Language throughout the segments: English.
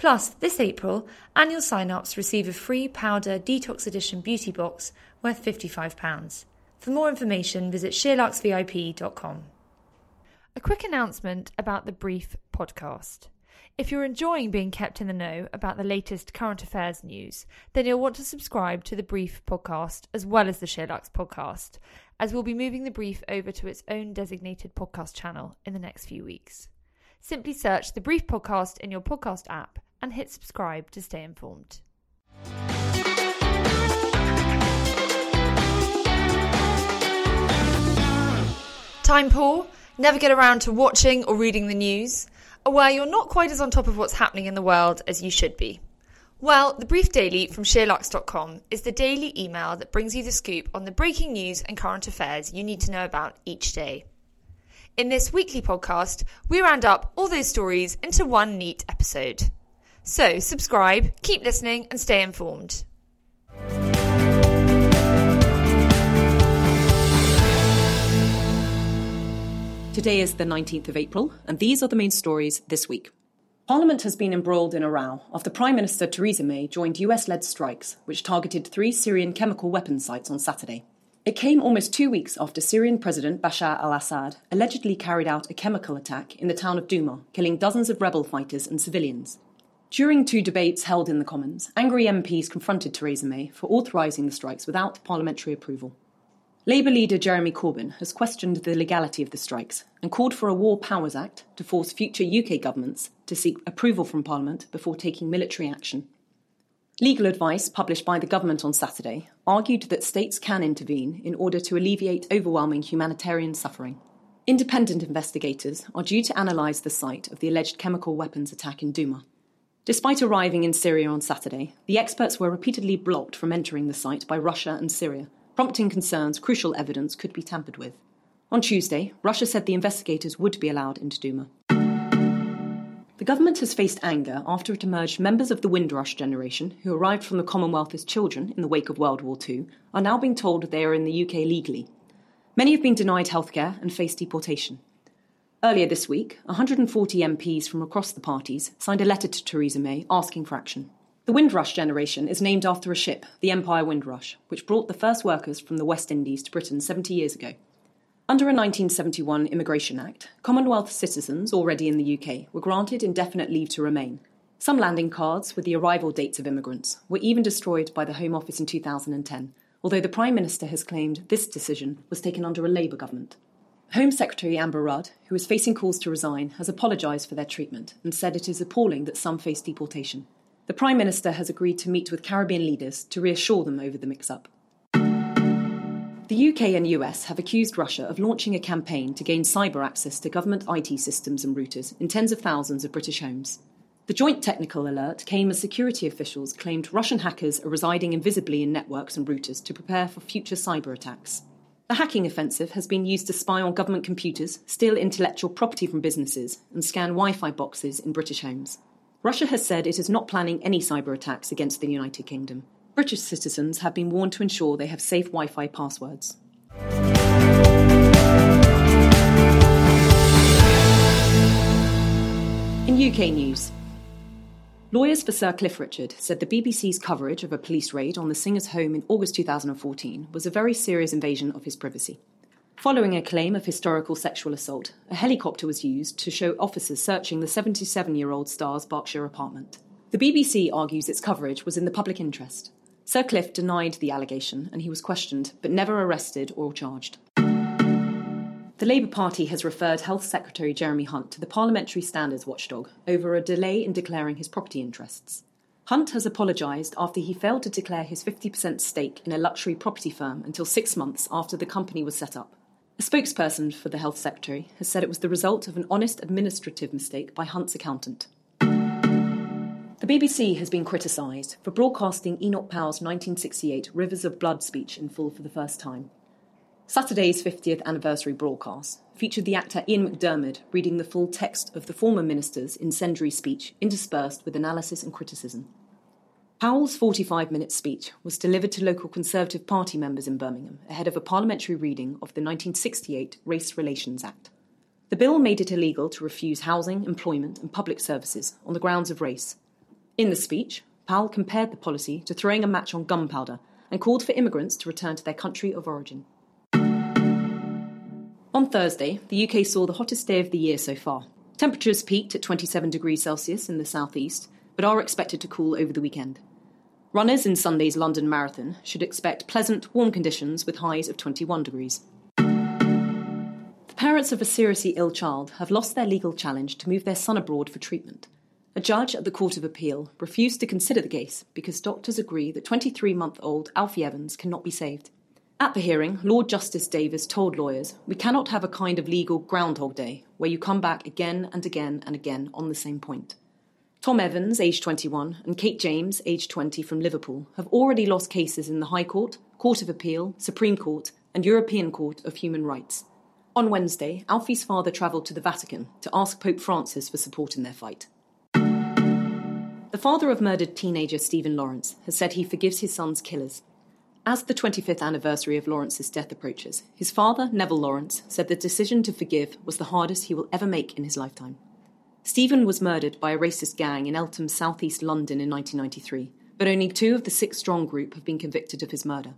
Plus, this April, annual sign-ups receive a free powder detox edition beauty box worth £55. For more information, visit sheerluxevip.com. A quick announcement about the Brief podcast. If you're enjoying being kept in the know about the latest current affairs news, then you'll want to subscribe to the Brief podcast as well as the SheerLuxe podcast, as we'll be moving the Brief over to its own designated podcast channel in the next few weeks. Simply search the Brief podcast in your podcast app and hit subscribe to stay informed. Time poor, never get around to watching or reading the news, aware you're not quite as on top of what's happening in the world as you should be. Well, the Brief Daily from SheerLuxe.com is the daily email that brings you the scoop on the breaking news and current affairs you need to know about each day. In this weekly podcast, we round up all those stories into one neat episode. So, subscribe, keep listening, and stay informed. Today is the 19th of April, and these are the main stories this week. Parliament has been embroiled in a row after Prime Minister Theresa May joined US led strikes, which targeted three Syrian chemical weapons sites on Saturday. It came almost two weeks after Syrian President Bashar al Assad allegedly carried out a chemical attack in the town of Douma, killing dozens of rebel fighters and civilians. During two debates held in the Commons, angry MPs confronted Theresa May for authorising the strikes without parliamentary approval. Labour leader Jeremy Corbyn has questioned the legality of the strikes and called for a War Powers Act to force future UK governments to seek approval from Parliament before taking military action. Legal advice published by the government on Saturday argued that states can intervene in order to alleviate overwhelming humanitarian suffering. Independent investigators are due to analyse the site of the alleged chemical weapons attack in Douma. Despite arriving in Syria on Saturday, the experts were repeatedly blocked from entering the site by Russia and Syria, prompting concerns crucial evidence could be tampered with. On Tuesday, Russia said the investigators would be allowed into Douma. The government has faced anger after it emerged members of the Windrush generation, who arrived from the Commonwealth as children in the wake of World War II, are now being told they are in the UK legally. Many have been denied healthcare and face deportation. Earlier this week, 140 MPs from across the parties signed a letter to Theresa May asking for action. The Windrush generation is named after a ship, the Empire Windrush, which brought the first workers from the West Indies to Britain 70 years ago. Under a 1971 Immigration Act, Commonwealth citizens already in the UK were granted indefinite leave to remain. Some landing cards with the arrival dates of immigrants were even destroyed by the Home Office in 2010, although the Prime Minister has claimed this decision was taken under a Labour government. Home Secretary Amber Rudd, who is facing calls to resign, has apologised for their treatment and said it is appalling that some face deportation. The Prime Minister has agreed to meet with Caribbean leaders to reassure them over the mix up. The UK and US have accused Russia of launching a campaign to gain cyber access to government IT systems and routers in tens of thousands of British homes. The joint technical alert came as security officials claimed Russian hackers are residing invisibly in networks and routers to prepare for future cyber attacks. The hacking offensive has been used to spy on government computers, steal intellectual property from businesses, and scan Wi Fi boxes in British homes. Russia has said it is not planning any cyber attacks against the United Kingdom. British citizens have been warned to ensure they have safe Wi Fi passwords. In UK news, Lawyers for Sir Cliff Richard said the BBC's coverage of a police raid on the singer's home in August 2014 was a very serious invasion of his privacy. Following a claim of historical sexual assault, a helicopter was used to show officers searching the 77 year old star's Berkshire apartment. The BBC argues its coverage was in the public interest. Sir Cliff denied the allegation and he was questioned, but never arrested or charged. The Labour Party has referred Health Secretary Jeremy Hunt to the Parliamentary Standards Watchdog over a delay in declaring his property interests. Hunt has apologised after he failed to declare his 50% stake in a luxury property firm until six months after the company was set up. A spokesperson for the Health Secretary has said it was the result of an honest administrative mistake by Hunt's accountant. The BBC has been criticised for broadcasting Enoch Powell's 1968 Rivers of Blood speech in full for the first time. Saturday's 50th anniversary broadcast featured the actor Ian McDiarmid reading the full text of the former minister's incendiary speech interspersed with analysis and criticism. Powell's 45 minute speech was delivered to local Conservative Party members in Birmingham ahead of a parliamentary reading of the 1968 Race Relations Act. The bill made it illegal to refuse housing, employment, and public services on the grounds of race, in the speech, Powell compared the policy to throwing a match on gunpowder and called for immigrants to return to their country of origin. On Thursday, the UK saw the hottest day of the year so far. Temperatures peaked at 27 degrees Celsius in the southeast, but are expected to cool over the weekend. Runners in Sunday's London Marathon should expect pleasant, warm conditions with highs of 21 degrees. The parents of a seriously ill child have lost their legal challenge to move their son abroad for treatment. A judge at the Court of Appeal refused to consider the case because doctors agree that 23 month old Alfie Evans cannot be saved. At the hearing, Lord Justice Davis told lawyers, We cannot have a kind of legal Groundhog Day where you come back again and again and again on the same point. Tom Evans, aged 21, and Kate James, aged 20, from Liverpool, have already lost cases in the High Court, Court of Appeal, Supreme Court, and European Court of Human Rights. On Wednesday, Alfie's father travelled to the Vatican to ask Pope Francis for support in their fight. The father of murdered teenager Stephen Lawrence has said he forgives his son's killers. As the 25th anniversary of Lawrence's death approaches, his father, Neville Lawrence, said the decision to forgive was the hardest he will ever make in his lifetime. Stephen was murdered by a racist gang in Eltham, southeast London in 1993, but only two of the six strong group have been convicted of his murder.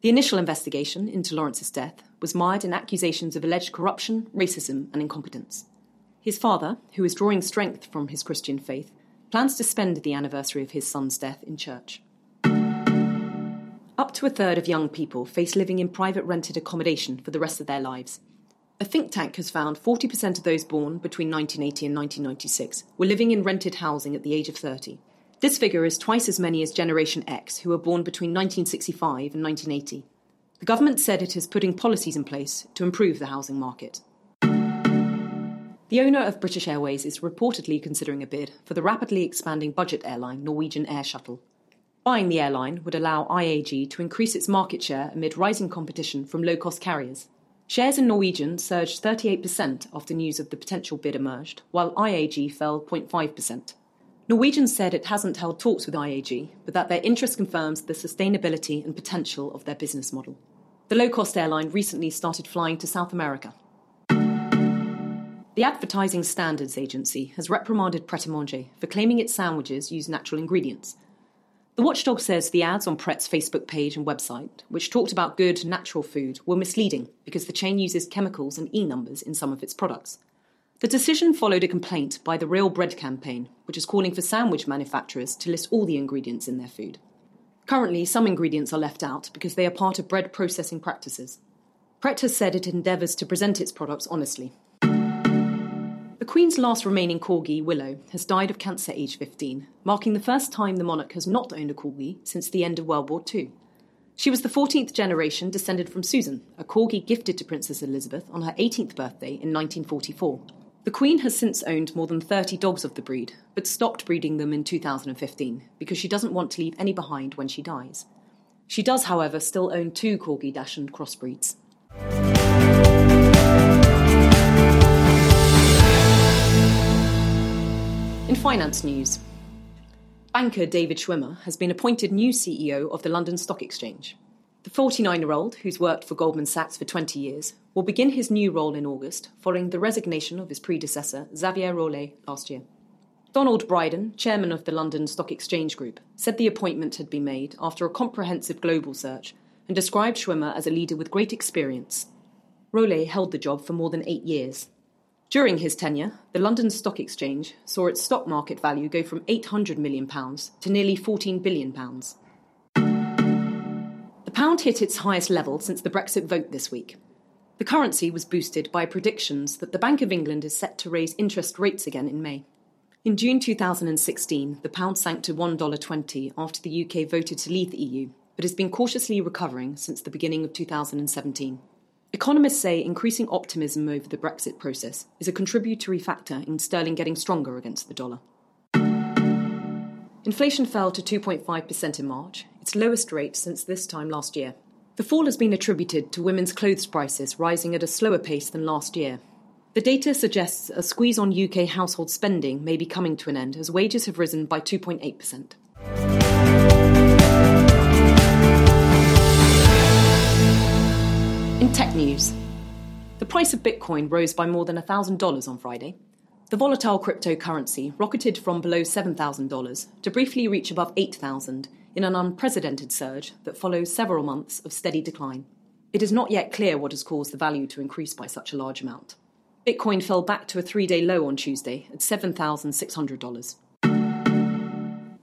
The initial investigation into Lawrence's death was mired in accusations of alleged corruption, racism, and incompetence. His father, who is drawing strength from his Christian faith, plans to spend the anniversary of his son's death in church. Up to a third of young people face living in private rented accommodation for the rest of their lives. A think tank has found 40% of those born between 1980 and 1996 were living in rented housing at the age of 30. This figure is twice as many as Generation X, who were born between 1965 and 1980. The government said it is putting policies in place to improve the housing market. The owner of British Airways is reportedly considering a bid for the rapidly expanding budget airline Norwegian Air Shuttle. Buying the airline would allow IAG to increase its market share amid rising competition from low cost carriers. Shares in Norwegian surged 38% after news of the potential bid emerged, while IAG fell 0.5%. Norwegian said it hasn't held talks with IAG, but that their interest confirms the sustainability and potential of their business model. The low cost airline recently started flying to South America the Advertising Standards Agency has reprimanded Pret a Manger for claiming its sandwiches use natural ingredients. The watchdog says the ads on Pret's Facebook page and website, which talked about good, natural food, were misleading because the chain uses chemicals and E numbers in some of its products. The decision followed a complaint by the Real Bread campaign, which is calling for sandwich manufacturers to list all the ingredients in their food. Currently, some ingredients are left out because they are part of bread processing practices. Pret has said it endeavours to present its products honestly the Queen's last remaining corgi, Willow, has died of cancer aged 15, marking the first time the monarch has not owned a corgi since the end of World War II. She was the 14th generation descended from Susan, a corgi gifted to Princess Elizabeth on her 18th birthday in 1944. The Queen has since owned more than 30 dogs of the breed, but stopped breeding them in 2015 because she doesn't want to leave any behind when she dies. She does, however, still own two corgi dachshund crossbreeds. Finance news, banker David Schwimmer has been appointed new CEO of the London Stock Exchange. The 49 year old, who's worked for Goldman Sachs for 20 years, will begin his new role in August following the resignation of his predecessor, Xavier Rolet, last year. Donald Brydon, chairman of the London Stock Exchange Group, said the appointment had been made after a comprehensive global search and described Schwimmer as a leader with great experience. Rolet held the job for more than eight years. During his tenure, the London Stock Exchange saw its stock market value go from £800 million to nearly £14 billion. The pound hit its highest level since the Brexit vote this week. The currency was boosted by predictions that the Bank of England is set to raise interest rates again in May. In June 2016, the pound sank to $1.20 after the UK voted to leave the EU, but has been cautiously recovering since the beginning of 2017. Economists say increasing optimism over the Brexit process is a contributory factor in sterling getting stronger against the dollar. Inflation fell to 2.5% in March, its lowest rate since this time last year. The fall has been attributed to women's clothes prices rising at a slower pace than last year. The data suggests a squeeze on UK household spending may be coming to an end as wages have risen by 2.8%. tech news, the price of Bitcoin rose by more than $1,000 on Friday. The volatile cryptocurrency rocketed from below $7,000 to briefly reach above 8,000 in an unprecedented surge that follows several months of steady decline. It is not yet clear what has caused the value to increase by such a large amount. Bitcoin fell back to a three day low on Tuesday at $7,600.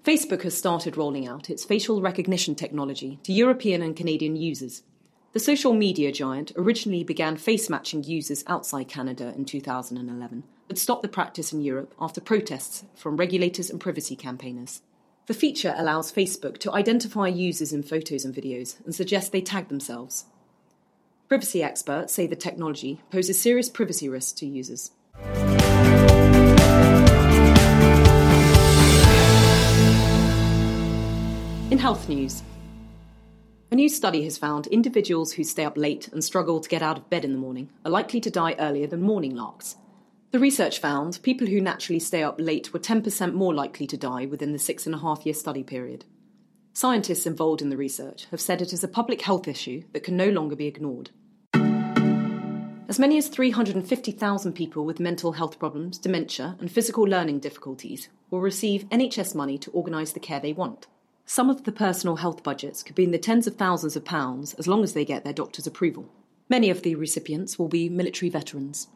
Facebook has started rolling out its facial recognition technology to European and Canadian users. The social media giant originally began face matching users outside Canada in 2011, but stopped the practice in Europe after protests from regulators and privacy campaigners. The feature allows Facebook to identify users in photos and videos and suggest they tag themselves. Privacy experts say the technology poses serious privacy risks to users. In health news, a new study has found individuals who stay up late and struggle to get out of bed in the morning are likely to die earlier than morning larks, the research found people who naturally stay up late were 10% more likely to die within the six and a half year study period. Scientists involved in the research have said it is a public health issue that can no longer be ignored. As many as 350,000 people with mental health problems, dementia, and physical learning difficulties will receive NHS money to organise the care they want. Some of the personal health budgets could be in the tens of thousands of pounds as long as they get their doctor's approval. Many of the recipients will be military veterans.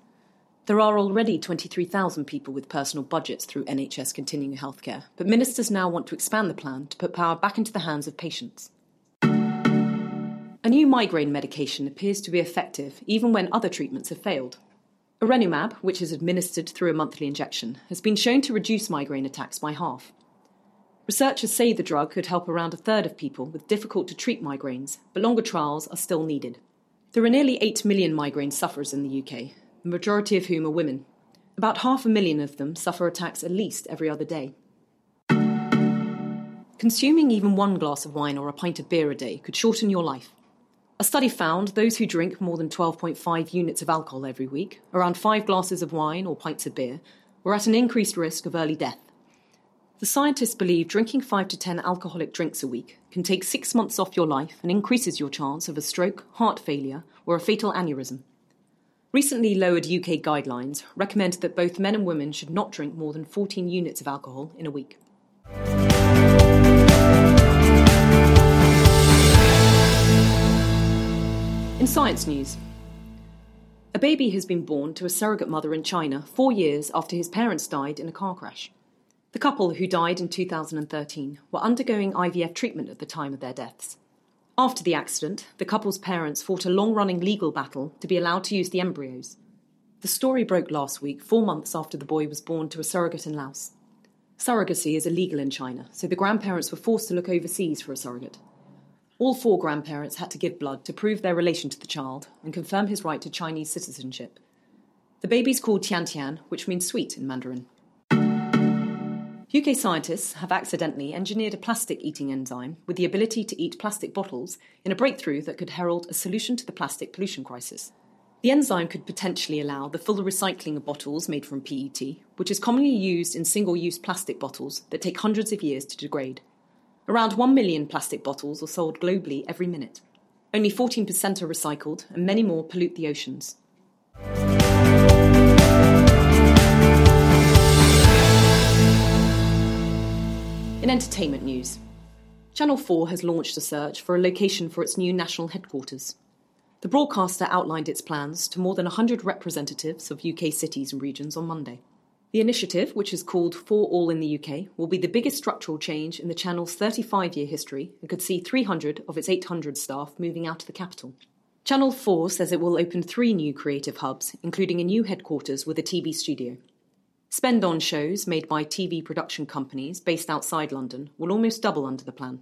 There are already 23,000 people with personal budgets through NHS continuing healthcare, but ministers now want to expand the plan to put power back into the hands of patients. A new migraine medication appears to be effective even when other treatments have failed. Erenumab, which is administered through a monthly injection, has been shown to reduce migraine attacks by half. Researchers say the drug could help around a third of people with difficult to treat migraines, but longer trials are still needed. There are nearly 8 million migraine sufferers in the UK, the majority of whom are women. About half a million of them suffer attacks at least every other day. Consuming even one glass of wine or a pint of beer a day could shorten your life. A study found those who drink more than 12.5 units of alcohol every week, around five glasses of wine or pints of beer, were at an increased risk of early death. The scientists believe drinking 5 to 10 alcoholic drinks a week can take six months off your life and increases your chance of a stroke, heart failure, or a fatal aneurysm. Recently lowered UK guidelines recommend that both men and women should not drink more than 14 units of alcohol in a week. In science news, a baby has been born to a surrogate mother in China four years after his parents died in a car crash. The couple, who died in 2013, were undergoing IVF treatment at the time of their deaths. After the accident, the couple's parents fought a long running legal battle to be allowed to use the embryos. The story broke last week, four months after the boy was born to a surrogate in Laos. Surrogacy is illegal in China, so the grandparents were forced to look overseas for a surrogate. All four grandparents had to give blood to prove their relation to the child and confirm his right to Chinese citizenship. The baby's called Tian Tian, which means sweet in Mandarin. UK scientists have accidentally engineered a plastic eating enzyme with the ability to eat plastic bottles in a breakthrough that could herald a solution to the plastic pollution crisis. The enzyme could potentially allow the full recycling of bottles made from PET, which is commonly used in single use plastic bottles that take hundreds of years to degrade. Around 1 million plastic bottles are sold globally every minute. Only 14% are recycled, and many more pollute the oceans. In entertainment news, Channel 4 has launched a search for a location for its new national headquarters. The broadcaster outlined its plans to more than 100 representatives of UK cities and regions on Monday. The initiative, which is called For All in the UK, will be the biggest structural change in the channel's 35 year history and could see 300 of its 800 staff moving out of the capital. Channel 4 says it will open three new creative hubs, including a new headquarters with a TV studio. Spend on shows made by TV production companies based outside London will almost double under the plan.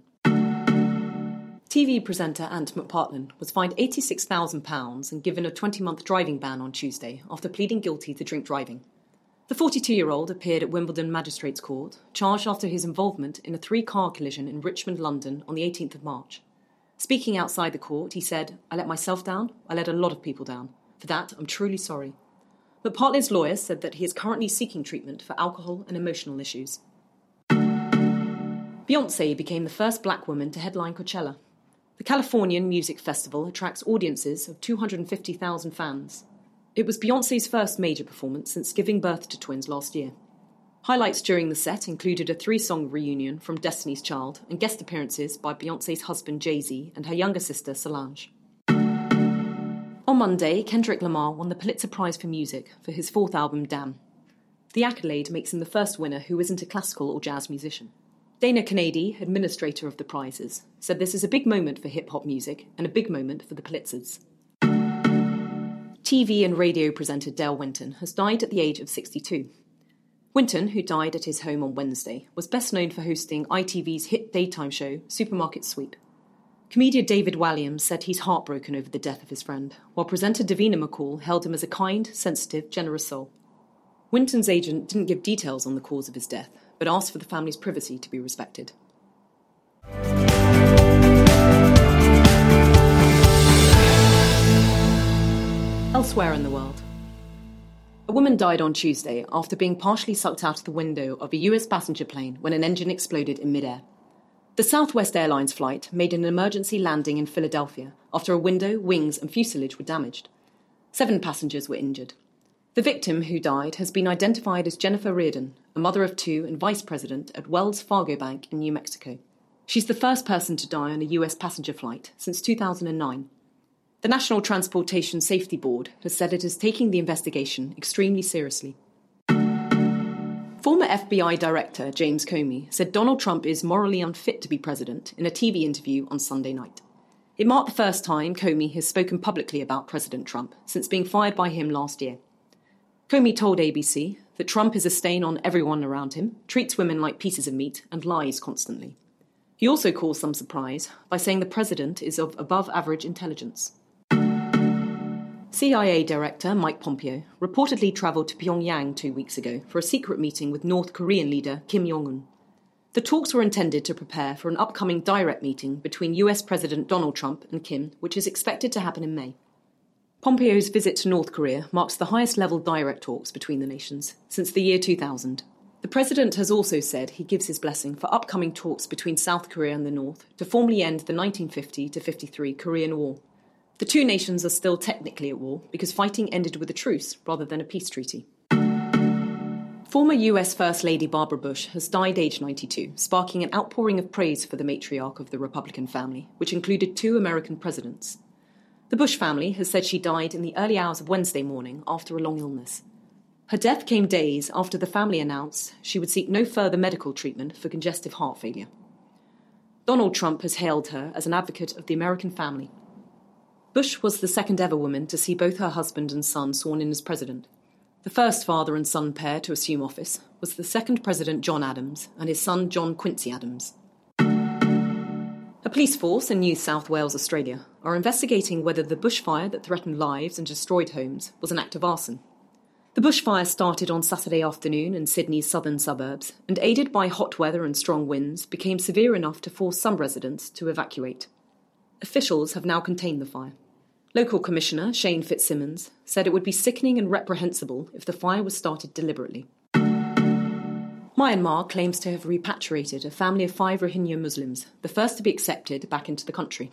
TV presenter Ant McPartlin was fined £86,000 and given a 20 month driving ban on Tuesday after pleading guilty to drink driving. The 42 year old appeared at Wimbledon Magistrates Court, charged after his involvement in a three car collision in Richmond, London on the 18th of March. Speaking outside the court, he said, I let myself down, I let a lot of people down. For that, I'm truly sorry. McPartlin's lawyer said that he is currently seeking treatment for alcohol and emotional issues. Beyonce became the first black woman to headline Coachella. The Californian Music Festival attracts audiences of 250,000 fans. It was Beyonce's first major performance since giving birth to twins last year. Highlights during the set included a three song reunion from Destiny's Child and guest appearances by Beyonce's husband Jay Z and her younger sister Solange. On Monday, Kendrick Lamar won the Pulitzer Prize for Music for his fourth album, Damn. The accolade makes him the first winner who isn't a classical or jazz musician. Dana Canedy, administrator of the prizes, said this is a big moment for hip hop music and a big moment for the Pulitzers. TV and radio presenter Dale Winton has died at the age of 62. Winton, who died at his home on Wednesday, was best known for hosting ITV's hit daytime show, Supermarket Sweep. Comedian David Walliams said he's heartbroken over the death of his friend, while presenter Davina McCall held him as a kind, sensitive, generous soul. Winton's agent didn't give details on the cause of his death, but asked for the family's privacy to be respected. Elsewhere in the world, a woman died on Tuesday after being partially sucked out of the window of a US passenger plane when an engine exploded in midair. The Southwest Airlines flight made an emergency landing in Philadelphia after a window, wings, and fuselage were damaged. Seven passengers were injured. The victim, who died, has been identified as Jennifer Riordan, a mother of two and vice president at Wells Fargo Bank in New Mexico. She's the first person to die on a US passenger flight since 2009 the National Transportation Safety Board has said it is taking the investigation extremely seriously. Former FBI Director James Comey said Donald Trump is morally unfit to be president in a TV interview on Sunday night. It marked the first time Comey has spoken publicly about President Trump since being fired by him last year. Comey told ABC that Trump is a stain on everyone around him, treats women like pieces of meat, and lies constantly. He also caused some surprise by saying the president is of above average intelligence. CIA Director Mike Pompeo reportedly travelled to Pyongyang two weeks ago for a secret meeting with North Korean leader Kim Jong un. The talks were intended to prepare for an upcoming direct meeting between US President Donald Trump and Kim, which is expected to happen in May. Pompeo's visit to North Korea marks the highest level direct talks between the nations since the year 2000. The president has also said he gives his blessing for upcoming talks between South Korea and the North to formally end the 1950 53 Korean War. The two nations are still technically at war because fighting ended with a truce rather than a peace treaty. Former US First Lady Barbara Bush has died aged 92, sparking an outpouring of praise for the matriarch of the Republican family, which included two American presidents. The Bush family has said she died in the early hours of Wednesday morning after a long illness. Her death came days after the family announced she would seek no further medical treatment for congestive heart failure. Donald Trump has hailed her as an advocate of the American family Bush was the second ever woman to see both her husband and son sworn in as president. The first father and son pair to assume office was the second president, John Adams, and his son, John Quincy Adams. A police force in New South Wales, Australia, are investigating whether the bushfire that threatened lives and destroyed homes was an act of arson. The bushfire started on Saturday afternoon in Sydney's southern suburbs and, aided by hot weather and strong winds, became severe enough to force some residents to evacuate. Officials have now contained the fire. Local Commissioner Shane Fitzsimmons said it would be sickening and reprehensible if the fire was started deliberately. Myanmar claims to have repatriated a family of five Rohingya Muslims, the first to be accepted back into the country.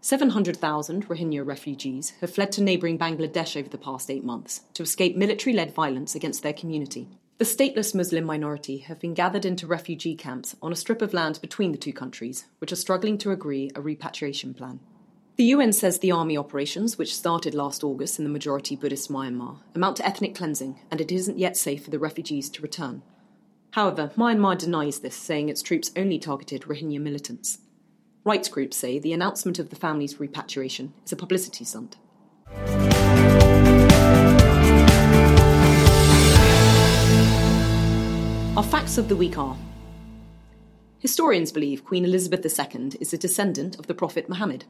700,000 Rohingya refugees have fled to neighbouring Bangladesh over the past eight months to escape military led violence against their community. The stateless Muslim minority have been gathered into refugee camps on a strip of land between the two countries, which are struggling to agree a repatriation plan. The UN says the army operations, which started last August in the majority Buddhist Myanmar, amount to ethnic cleansing, and it isn't yet safe for the refugees to return. However, Myanmar denies this, saying its troops only targeted Rohingya militants. Rights groups say the announcement of the family's repatriation is a publicity stunt. Our facts of the week are Historians believe Queen Elizabeth II is a descendant of the Prophet Muhammad.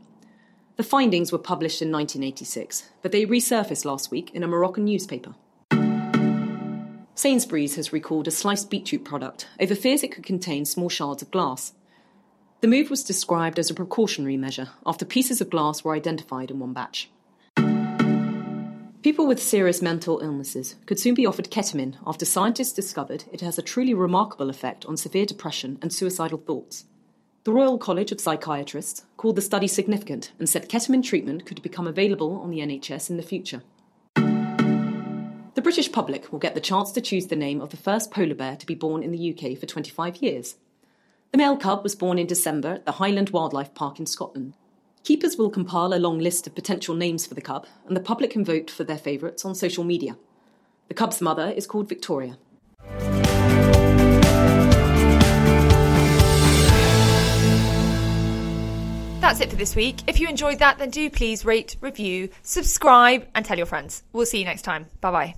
The findings were published in 1986, but they resurfaced last week in a Moroccan newspaper. Sainsbury's has recalled a sliced beetroot product over fears it could contain small shards of glass. The move was described as a precautionary measure after pieces of glass were identified in one batch. People with serious mental illnesses could soon be offered ketamine after scientists discovered it has a truly remarkable effect on severe depression and suicidal thoughts. The Royal College of Psychiatrists called the study significant and said ketamine treatment could become available on the NHS in the future. The British public will get the chance to choose the name of the first polar bear to be born in the UK for 25 years. The male cub was born in December at the Highland Wildlife Park in Scotland. Keepers will compile a long list of potential names for the cub, and the public can vote for their favourites on social media. The cub's mother is called Victoria. That's it for this week. If you enjoyed that, then do please rate, review, subscribe, and tell your friends. We'll see you next time. Bye bye.